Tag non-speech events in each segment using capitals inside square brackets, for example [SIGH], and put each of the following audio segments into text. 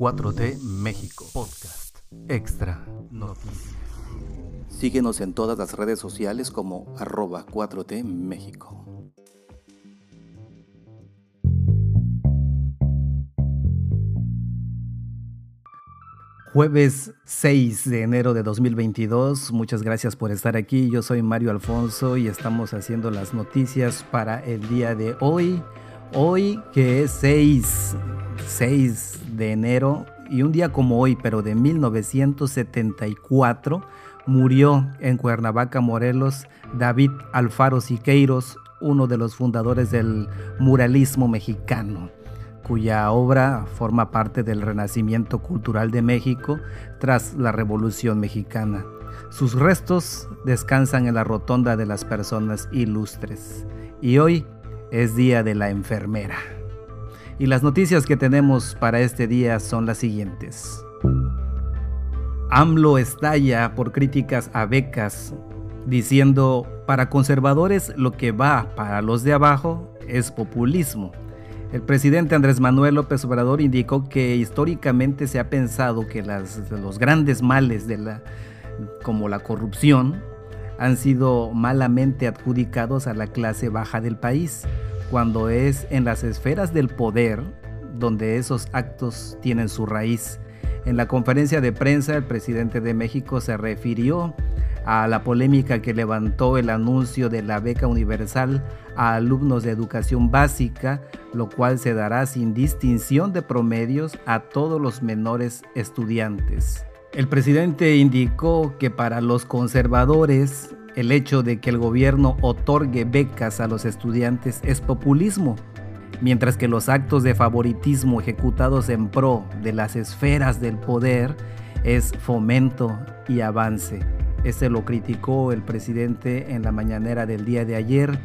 4T México Podcast Extra Noticias. Síguenos en todas las redes sociales como arroba 4T México. Jueves 6 de enero de 2022, muchas gracias por estar aquí. Yo soy Mario Alfonso y estamos haciendo las noticias para el día de hoy. Hoy que es 6, 6 de enero y un día como hoy, pero de 1974, murió en Cuernavaca, Morelos, David Alfaro Siqueiros, uno de los fundadores del muralismo mexicano cuya obra forma parte del renacimiento cultural de México tras la Revolución Mexicana. Sus restos descansan en la Rotonda de las Personas Ilustres. Y hoy es Día de la Enfermera. Y las noticias que tenemos para este día son las siguientes. AMLO estalla por críticas a becas, diciendo, para conservadores lo que va para los de abajo es populismo. El presidente Andrés Manuel López Obrador indicó que históricamente se ha pensado que los grandes males de la, como la corrupción han sido malamente adjudicados a la clase baja del país, cuando es en las esferas del poder donde esos actos tienen su raíz. En la conferencia de prensa, el presidente de México se refirió a la polémica que levantó el anuncio de la beca universal a alumnos de educación básica, lo cual se dará sin distinción de promedios a todos los menores estudiantes. El presidente indicó que para los conservadores el hecho de que el gobierno otorgue becas a los estudiantes es populismo, mientras que los actos de favoritismo ejecutados en pro de las esferas del poder es fomento y avance. Este lo criticó el presidente en la mañanera del día de ayer,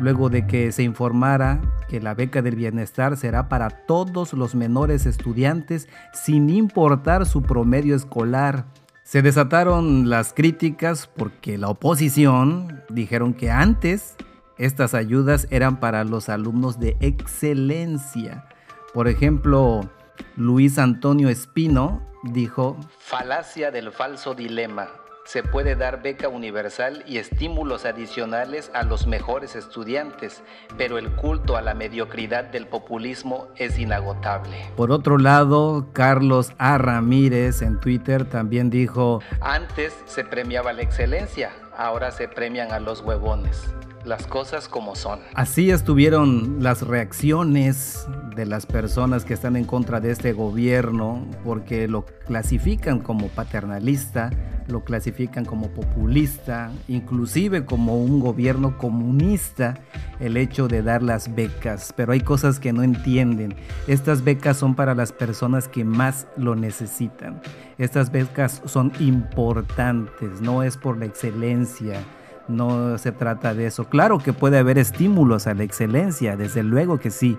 luego de que se informara que la beca del bienestar será para todos los menores estudiantes sin importar su promedio escolar. Se desataron las críticas porque la oposición dijeron que antes estas ayudas eran para los alumnos de excelencia. Por ejemplo, Luis Antonio Espino dijo, Falacia del falso dilema se puede dar beca universal y estímulos adicionales a los mejores estudiantes, pero el culto a la mediocridad del populismo es inagotable. Por otro lado, Carlos A. Ramírez en Twitter también dijo, antes se premiaba la excelencia, ahora se premian a los huevones las cosas como son. Así estuvieron las reacciones de las personas que están en contra de este gobierno porque lo clasifican como paternalista, lo clasifican como populista, inclusive como un gobierno comunista el hecho de dar las becas, pero hay cosas que no entienden. Estas becas son para las personas que más lo necesitan. Estas becas son importantes, no es por la excelencia, no se trata de eso. Claro que puede haber estímulos a la excelencia, desde luego que sí.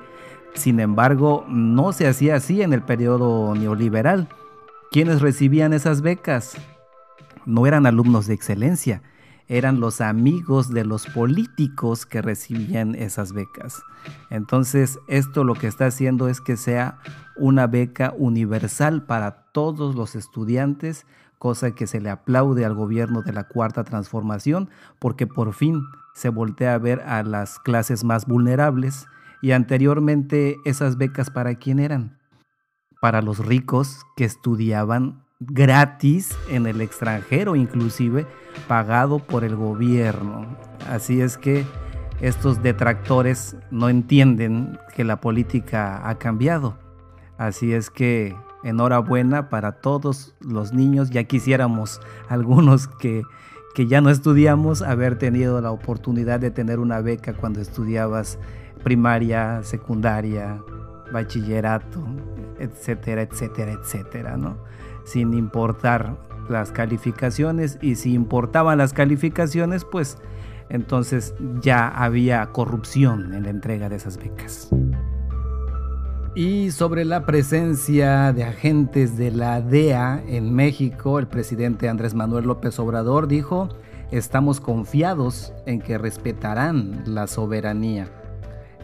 Sin embargo, no se hacía así en el periodo neoliberal. ¿Quiénes recibían esas becas? No eran alumnos de excelencia, eran los amigos de los políticos que recibían esas becas. Entonces, esto lo que está haciendo es que sea una beca universal para todos los estudiantes cosa que se le aplaude al gobierno de la Cuarta Transformación porque por fin se voltea a ver a las clases más vulnerables y anteriormente esas becas para quién eran? Para los ricos que estudiaban gratis en el extranjero inclusive pagado por el gobierno. Así es que estos detractores no entienden que la política ha cambiado. Así es que enhorabuena para todos los niños. Ya quisiéramos algunos que, que ya no estudiamos haber tenido la oportunidad de tener una beca cuando estudiabas primaria, secundaria, bachillerato, etcétera, etcétera, etcétera, ¿no? Sin importar las calificaciones y si importaban las calificaciones, pues entonces ya había corrupción en la entrega de esas becas. Y sobre la presencia de agentes de la DEA en México, el presidente Andrés Manuel López Obrador dijo, estamos confiados en que respetarán la soberanía.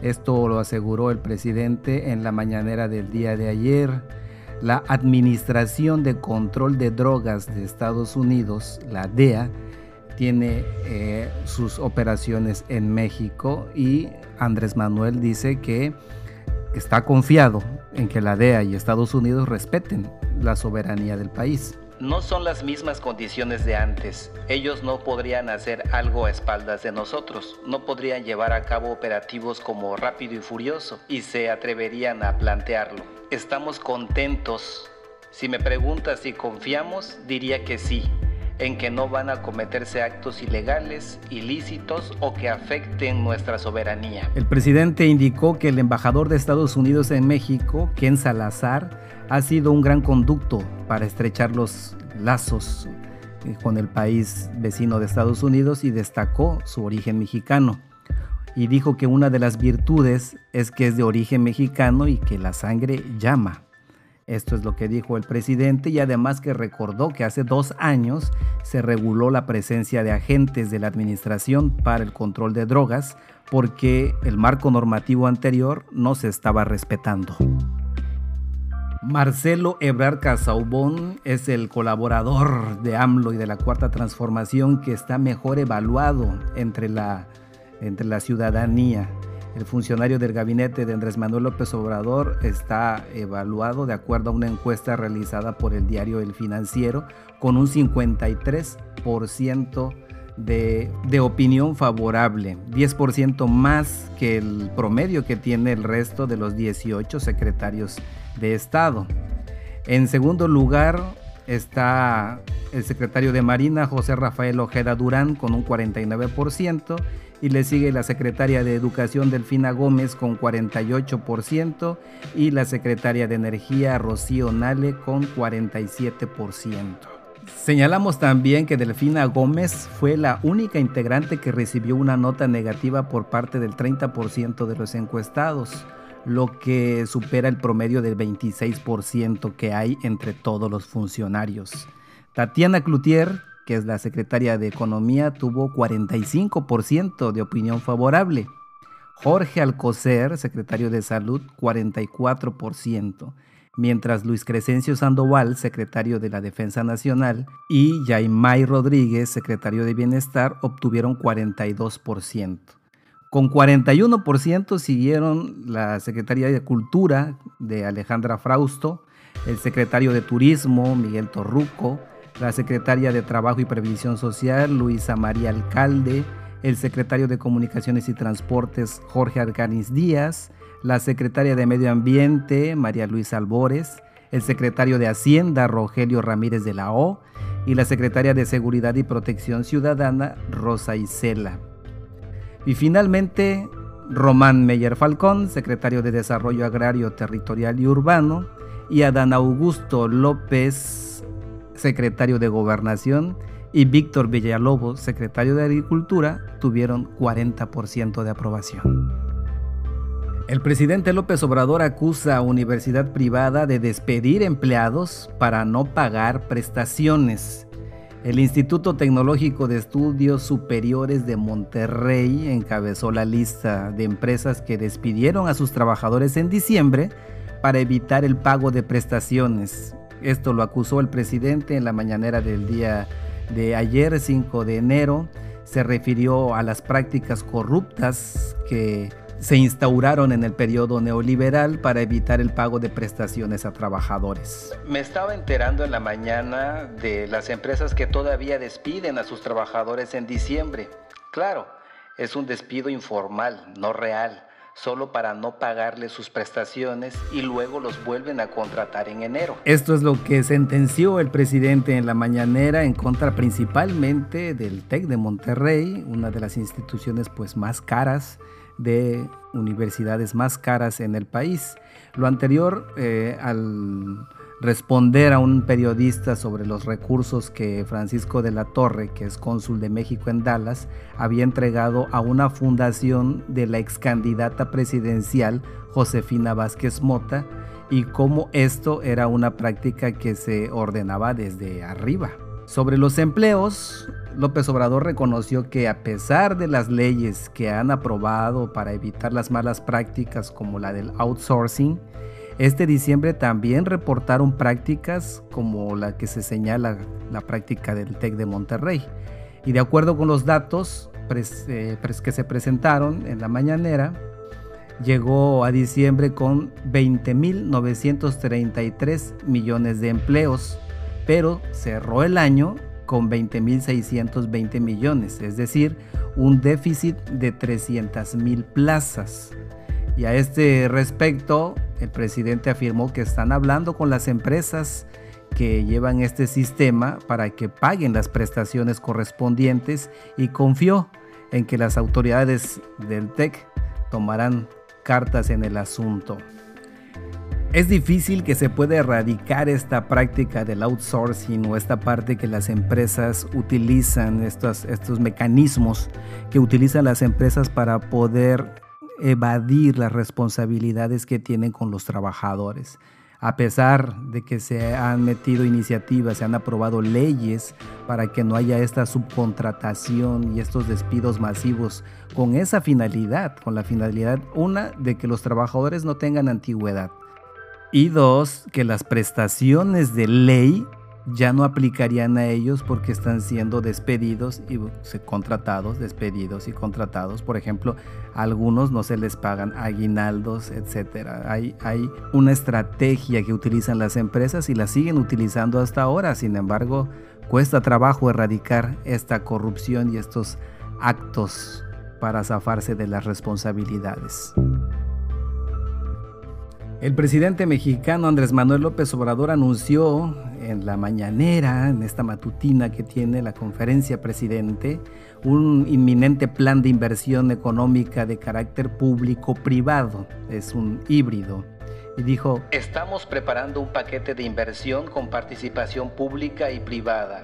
Esto lo aseguró el presidente en la mañanera del día de ayer. la Administración de Control de Drogas de Estados Unidos, la DEA, tiene eh, sus operaciones en México y Andrés Manuel dice que está confiado en que la DEA y Estados Unidos respeten la soberanía del país. No son las mismas condiciones de antes. Ellos no podrían hacer algo a espaldas de nosotros. No podrían llevar a cabo operativos como Rápido y Furioso y se atreverían a plantearlo. Estamos contentos. Si me preguntas si confiamos, diría que sí, en que no van a cometerse actos ilegales, ilícitos o que afecten nuestra soberanía. El presidente indicó que el embajador de Estados Unidos en México, Ken Salazar, ha sido un gran conducto para estrechar los lazos eh, con el país vecino de Estados Unidos y destacó su origen mexicano. Y dijo que una de las virtudes es que es de origen mexicano y que la sangre llama. Esto es lo que dijo el presidente y además que recordó que hace dos años se reguló la presencia de agentes de la Administración para el control de drogas porque el marco normativo anterior no se estaba respetando. Marcelo Ebrard Casaubón es el colaborador de AMLO y de la Cuarta Transformación que está mejor evaluado entre la, entre la ciudadanía. El funcionario del gabinete de Andrés Manuel López Obrador está evaluado de acuerdo a una encuesta realizada por el diario El Financiero con un 53% de, de, opinión favorable, 10% más que el promedio que tiene el resto de los 18 secretarios de Estado. En segundo lugar está el secretario de Marina, José Rafael Ojeda Durán, con un 49% y le sigue la secretaria de Educación Delfina Gómez con 48% y la secretaria de Energía Rocío Nale con 47%. Señalamos también que Delfina Gómez fue la única integrante que recibió una nota negativa por parte del 30% de los encuestados, lo que supera el promedio del 26% que hay entre todos los funcionarios. Tatiana Cloutier que es la secretaria de Economía, tuvo 45% de opinión favorable. Jorge Alcocer, secretario de Salud, 44%, mientras Luis Crescencio Sandoval, secretario de la Defensa Nacional, y Jaimay Rodríguez, secretario de Bienestar, obtuvieron 42%. Con 41% siguieron la Secretaría de Cultura de Alejandra Frausto, el secretario de Turismo Miguel Torruco, la secretaria de Trabajo y Previsión Social, Luisa María Alcalde, el secretario de Comunicaciones y Transportes, Jorge Arcanis Díaz, la secretaria de Medio Ambiente, María Luisa Albores, el secretario de Hacienda, Rogelio Ramírez de la O, y la secretaria de Seguridad y Protección Ciudadana, Rosa Isela. Y finalmente, Román Meyer Falcón, secretario de Desarrollo Agrario, Territorial y Urbano, y Adán Augusto López secretario de Gobernación, y Víctor Villalobos, secretario de Agricultura, tuvieron 40% de aprobación. El presidente López Obrador acusa a universidad privada de despedir empleados para no pagar prestaciones. El Instituto Tecnológico de Estudios Superiores de Monterrey encabezó la lista de empresas que despidieron a sus trabajadores en diciembre para evitar el pago de prestaciones. Esto lo acusó el presidente en la mañanera del día de ayer, 5 de enero. Se refirió a las prácticas corruptas que se instauraron en el periodo neoliberal para evitar el pago de prestaciones a trabajadores. Me estaba enterando en la mañana de las empresas que todavía despiden a sus trabajadores en diciembre. Claro, es un despido informal, no real solo para no pagarle sus prestaciones y luego los vuelven a contratar en enero. Esto es lo que sentenció el presidente en la mañanera en contra principalmente del TEC de Monterrey, una de las instituciones pues más caras de universidades más caras en el país. Lo anterior eh, al responder a un periodista sobre los recursos que Francisco de la Torre, que es cónsul de México en Dallas, había entregado a una fundación de la ex candidata presidencial Josefina Vázquez Mota y cómo esto era una práctica que se ordenaba desde arriba. Sobre los empleos, López Obrador reconoció que a pesar de las leyes que han aprobado para evitar las malas prácticas como la del outsourcing, Este diciembre también reportaron prácticas como la que se señala la práctica del TEC de Monterrey. Y de acuerdo con los datos eh, que se presentaron en la mañanera, llegó a diciembre con 20.933 millones de empleos, pero cerró el año con 20.620 millones, es decir, un déficit de 300.000 plazas. Y a este respecto, el presidente afirmó que están hablando con las empresas que llevan este sistema para que paguen las prestaciones correspondientes y confió en que las autoridades del TEC tomarán cartas en el asunto. Es difícil que se pueda erradicar esta práctica del outsourcing o esta parte que las empresas utilizan, estos, estos mecanismos que utilizan las empresas para poder evadir las responsabilidades que tienen con los trabajadores. A pesar de que se han metido iniciativas, se han aprobado leyes para que no haya esta subcontratación y estos despidos masivos con esa finalidad, con la finalidad, una, de que los trabajadores no tengan antigüedad y dos, que las prestaciones de ley ya no aplicarían a ellos porque están siendo despedidos y contratados, despedidos y contratados. Por ejemplo, a algunos no se les pagan aguinaldos, etc. Hay, hay una estrategia que utilizan las empresas y la siguen utilizando hasta ahora. Sin embargo, cuesta trabajo erradicar esta corrupción y estos actos para zafarse de las responsabilidades. El presidente mexicano Andrés Manuel López Obrador anunció en la mañanera, en esta matutina que tiene la conferencia presidente, un inminente plan de inversión económica de carácter público-privado. Es un híbrido. Y dijo, estamos preparando un paquete de inversión con participación pública y privada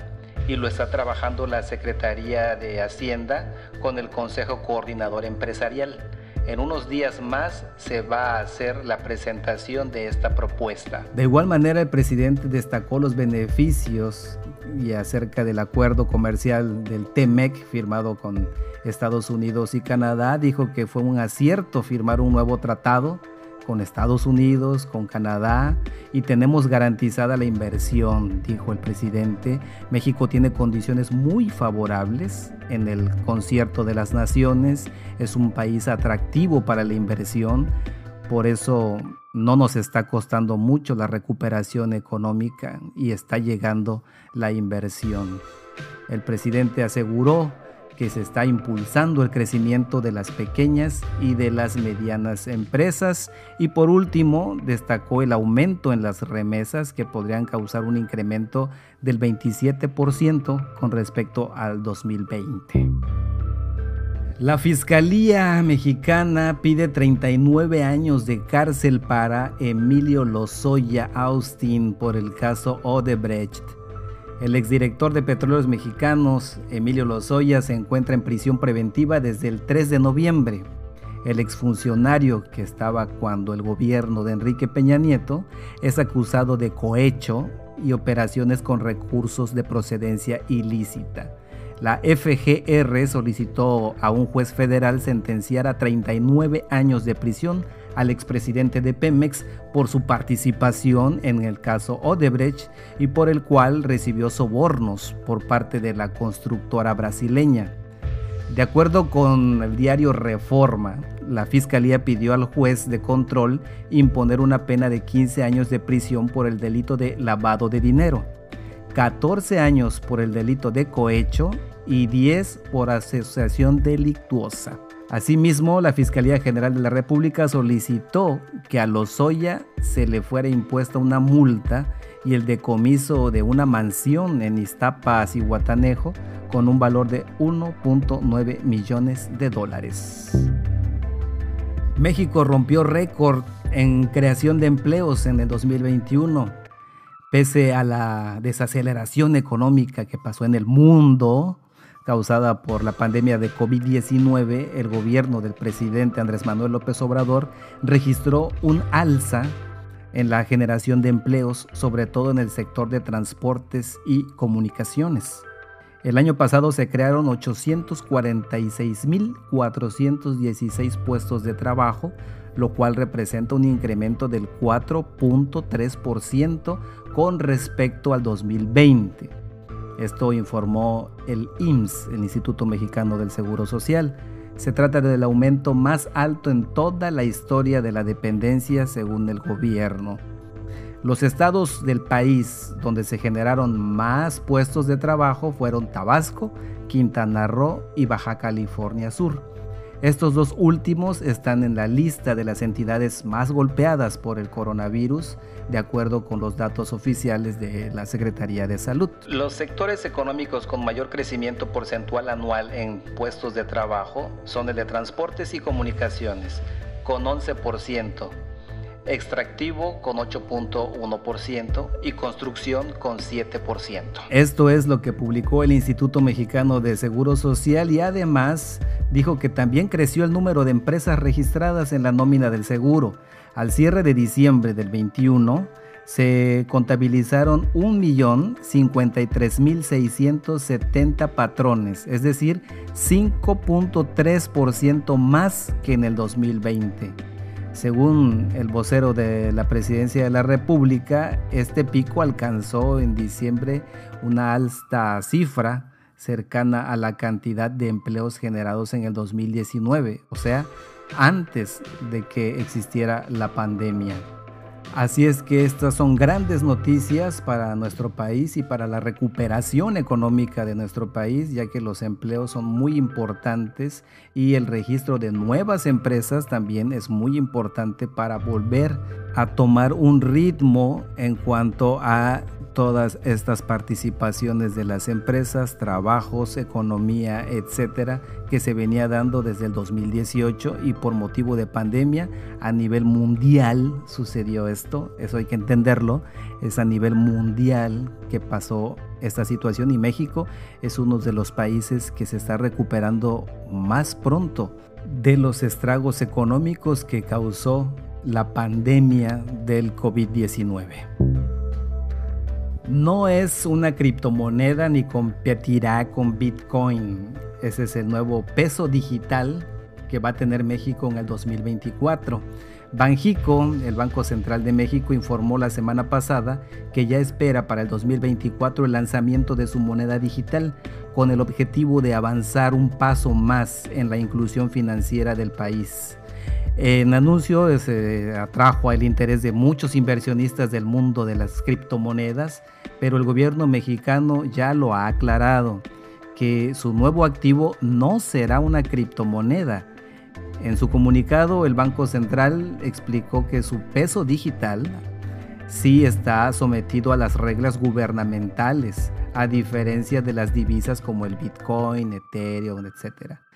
y lo está trabajando la Secretaría de Hacienda con el Consejo Coordinador Empresarial. En unos días más se va a hacer la presentación de esta propuesta. De igual manera, el presidente destacó los beneficios y acerca del acuerdo comercial del TEMEC firmado con Estados Unidos y Canadá. Dijo que fue un acierto firmar un nuevo tratado con Estados Unidos, con Canadá y tenemos garantizada la inversión, dijo el presidente. México tiene condiciones muy favorables en el concierto de las naciones, es un país atractivo para la inversión, por eso no nos está costando mucho la recuperación económica y está llegando la inversión. El presidente aseguró que se está impulsando el crecimiento de las pequeñas y de las medianas empresas. Y por último, destacó el aumento en las remesas que podrían causar un incremento del 27% con respecto al 2020. La Fiscalía Mexicana pide 39 años de cárcel para Emilio Lozoya Austin por el caso Odebrecht. El exdirector de Petróleos Mexicanos, Emilio Lozoya, se encuentra en prisión preventiva desde el 3 de noviembre. El exfuncionario que estaba cuando el gobierno de Enrique Peña Nieto es acusado de cohecho y operaciones con recursos de procedencia ilícita. La FGR solicitó a un juez federal sentenciar a 39 años de prisión al expresidente de Pemex por su participación en el caso Odebrecht y por el cual recibió sobornos por parte de la constructora brasileña. De acuerdo con el diario Reforma, la Fiscalía pidió al juez de control imponer una pena de 15 años de prisión por el delito de lavado de dinero, 14 años por el delito de cohecho y 10 por asociación delictuosa. Asimismo, la Fiscalía General de la República solicitó que a Lozoya se le fuera impuesta una multa y el decomiso de una mansión en Iztapas y Guatanejo con un valor de 1.9 millones de dólares. México rompió récord en creación de empleos en el 2021. Pese a la desaceleración económica que pasó en el mundo, causada por la pandemia de COVID-19, el gobierno del presidente Andrés Manuel López Obrador registró un alza en la generación de empleos, sobre todo en el sector de transportes y comunicaciones. El año pasado se crearon 846.416 puestos de trabajo, lo cual representa un incremento del 4.3% con respecto al 2020. Esto informó el IMSS, el Instituto Mexicano del Seguro Social. Se trata del aumento más alto en toda la historia de la dependencia según el gobierno. Los estados del país donde se generaron más puestos de trabajo fueron Tabasco, Quintana Roo y Baja California Sur. Estos dos últimos están en la lista de las entidades más golpeadas por el coronavirus, de acuerdo con los datos oficiales de la Secretaría de Salud. Los sectores económicos con mayor crecimiento porcentual anual en puestos de trabajo son el de transportes y comunicaciones, con 11%, extractivo con 8.1% y construcción con 7%. Esto es lo que publicó el Instituto Mexicano de Seguro Social y además dijo que también creció el número de empresas registradas en la nómina del seguro. Al cierre de diciembre del 21 se contabilizaron 1.053.670 patrones, es decir, 5.3% más que en el 2020. Según el vocero de la Presidencia de la República, este pico alcanzó en diciembre una alta cifra cercana a la cantidad de empleos generados en el 2019, o sea, antes de que existiera la pandemia. Así es que estas son grandes noticias para nuestro país y para la recuperación económica de nuestro país, ya que los empleos son muy importantes y el registro de nuevas empresas también es muy importante para volver a tomar un ritmo en cuanto a todas estas participaciones de las empresas, trabajos, economía, etcétera, que se venía dando desde el 2018 y por motivo de pandemia a nivel mundial sucedió esto, eso hay que entenderlo, es a nivel mundial que pasó esta situación y México es uno de los países que se está recuperando más pronto de los estragos económicos que causó la pandemia del COVID-19 no es una criptomoneda ni competirá con Bitcoin. Ese es el nuevo peso digital que va a tener México en el 2024. Banjico, el Banco Central de México, informó la semana pasada que ya espera para el 2024 el lanzamiento de su moneda digital con el objetivo de avanzar un paso más en la inclusión financiera del país. En anuncio se atrajo el interés de muchos inversionistas del mundo de las criptomonedas, pero el gobierno mexicano ya lo ha aclarado que su nuevo activo no será una criptomoneda. En su comunicado, el Banco Central explicó que su peso digital sí está sometido a las reglas gubernamentales, a diferencia de las divisas como el Bitcoin, Ethereum, etc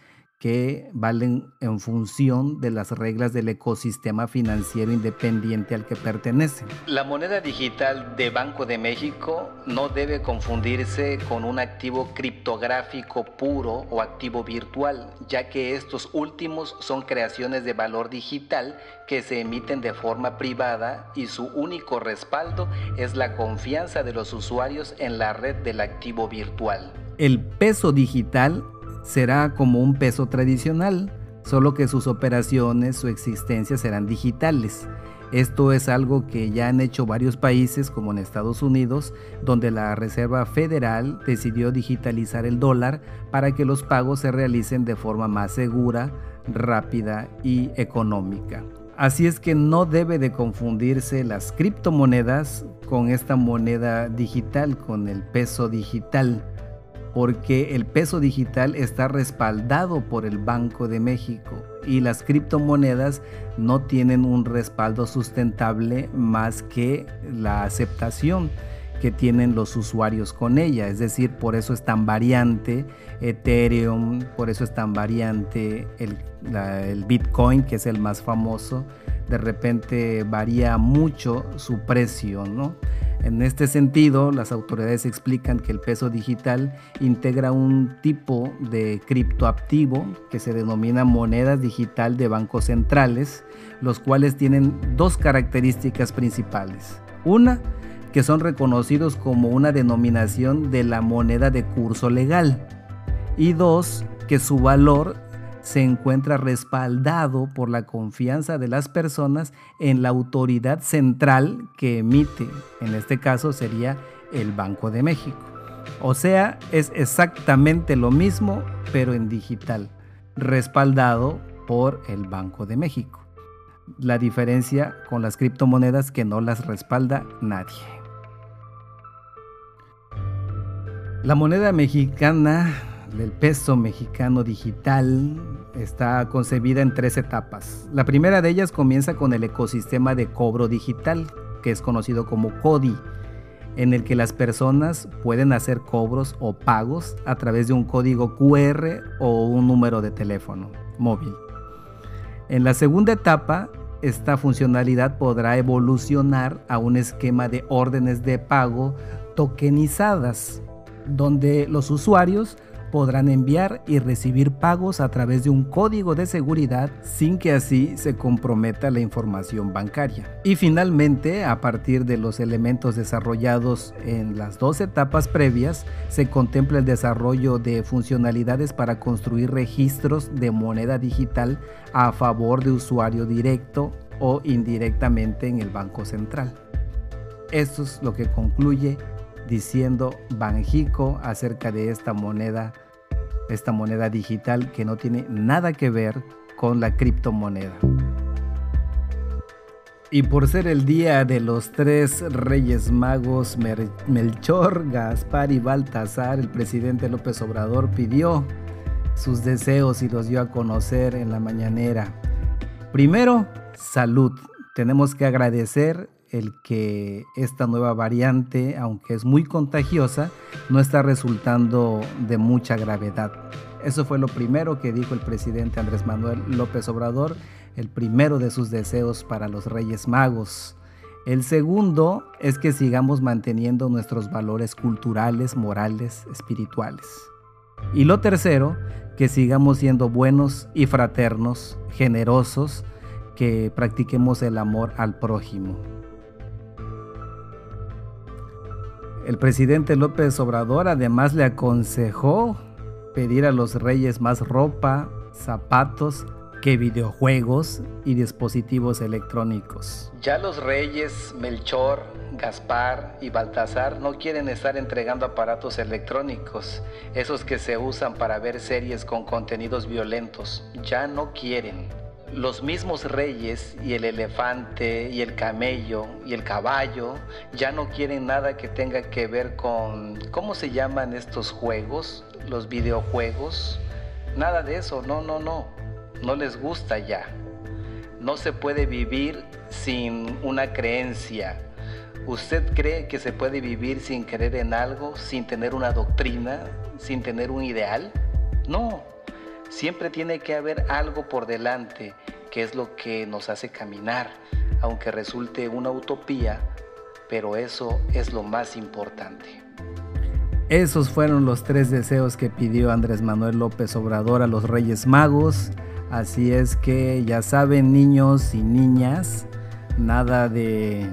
que valen en función de las reglas del ecosistema financiero independiente al que pertenecen. La moneda digital de Banco de México no debe confundirse con un activo criptográfico puro o activo virtual, ya que estos últimos son creaciones de valor digital que se emiten de forma privada y su único respaldo es la confianza de los usuarios en la red del activo virtual. El peso digital será como un peso tradicional, solo que sus operaciones, su existencia serán digitales. Esto es algo que ya han hecho varios países como en Estados Unidos, donde la Reserva Federal decidió digitalizar el dólar para que los pagos se realicen de forma más segura, rápida y económica. Así es que no debe de confundirse las criptomonedas con esta moneda digital, con el peso digital porque el peso digital está respaldado por el Banco de México y las criptomonedas no tienen un respaldo sustentable más que la aceptación que tienen los usuarios con ella. Es decir, por eso es tan variante Ethereum, por eso es tan variante el, el Bitcoin, que es el más famoso. De repente varía mucho su precio, ¿no? En este sentido, las autoridades explican que el peso digital integra un tipo de criptoactivo que se denomina moneda digital de bancos centrales, los cuales tienen dos características principales. Una, que son reconocidos como una denominación de la moneda de curso legal. Y dos, que su valor se encuentra respaldado por la confianza de las personas en la autoridad central que emite, en este caso sería el Banco de México. O sea, es exactamente lo mismo, pero en digital, respaldado por el Banco de México. La diferencia con las criptomonedas que no las respalda nadie. La moneda mexicana del peso mexicano digital está concebida en tres etapas. La primera de ellas comienza con el ecosistema de cobro digital, que es conocido como CODI, en el que las personas pueden hacer cobros o pagos a través de un código QR o un número de teléfono móvil. En la segunda etapa, esta funcionalidad podrá evolucionar a un esquema de órdenes de pago tokenizadas, donde los usuarios podrán enviar y recibir pagos a través de un código de seguridad sin que así se comprometa la información bancaria. Y finalmente, a partir de los elementos desarrollados en las dos etapas previas, se contempla el desarrollo de funcionalidades para construir registros de moneda digital a favor de usuario directo o indirectamente en el Banco Central. Esto es lo que concluye diciendo Banjico acerca de esta moneda esta moneda digital que no tiene nada que ver con la criptomoneda. Y por ser el día de los tres reyes magos, Melchor, Gaspar y Baltasar, el presidente López Obrador pidió sus deseos y los dio a conocer en la mañanera. Primero, salud. Tenemos que agradecer el que esta nueva variante, aunque es muy contagiosa, no está resultando de mucha gravedad. Eso fue lo primero que dijo el presidente Andrés Manuel López Obrador, el primero de sus deseos para los Reyes Magos. El segundo es que sigamos manteniendo nuestros valores culturales, morales, espirituales. Y lo tercero, que sigamos siendo buenos y fraternos, generosos, que practiquemos el amor al prójimo. El presidente López Obrador además le aconsejó pedir a los reyes más ropa, zapatos, que videojuegos y dispositivos electrónicos. Ya los reyes Melchor, Gaspar y Baltasar no quieren estar entregando aparatos electrónicos, esos que se usan para ver series con contenidos violentos. Ya no quieren los mismos reyes y el elefante y el camello y el caballo ya no quieren nada que tenga que ver con, ¿cómo se llaman estos juegos? Los videojuegos. Nada de eso, no, no, no. No les gusta ya. No se puede vivir sin una creencia. ¿Usted cree que se puede vivir sin creer en algo, sin tener una doctrina, sin tener un ideal? No, Siempre tiene que haber algo por delante, que es lo que nos hace caminar, aunque resulte una utopía, pero eso es lo más importante. Esos fueron los tres deseos que pidió Andrés Manuel López Obrador a los Reyes Magos. Así es que ya saben niños y niñas, nada de,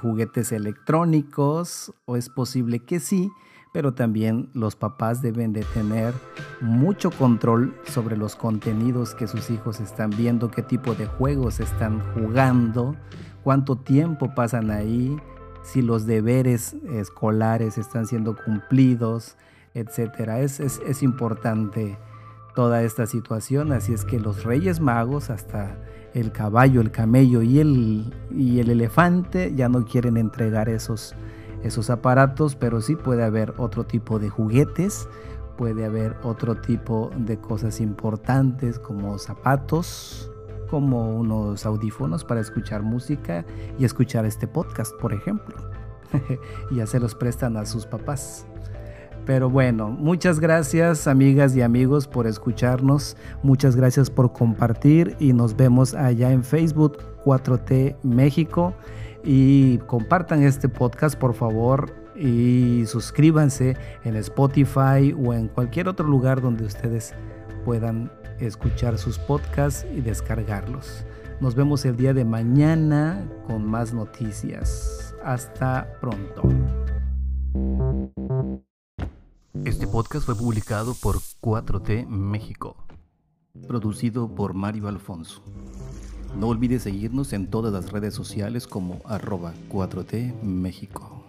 juguetes electrónicos, o es posible que sí, pero también los papás deben de tener mucho control sobre los contenidos que sus hijos están viendo, qué tipo de juegos están jugando, cuánto tiempo pasan ahí, si los deberes escolares están siendo cumplidos, etc. Es, es, importante toda esta situación, así es que los Reyes Magos, hasta el caballo, el camello y el, y el elefante ya no quieren entregar esos esos aparatos, pero sí puede haber otro tipo de juguetes, puede haber otro tipo de cosas importantes como zapatos, como unos audífonos para escuchar música y escuchar este podcast, por ejemplo. [LAUGHS] ya se los prestan a sus papás. Pero bueno, muchas gracias amigas y amigos por escucharnos, muchas gracias por compartir y nos vemos allá en Facebook 4T México y compartan este podcast por favor y suscríbanse en Spotify o en cualquier otro lugar donde ustedes puedan escuchar sus podcasts y descargarlos. Nos vemos el día de mañana con más noticias. Hasta pronto. Este podcast fue publicado por 4T México. producido por Mario Alfonso. No olvides seguirnos en todas las redes sociales como arroba 4T México.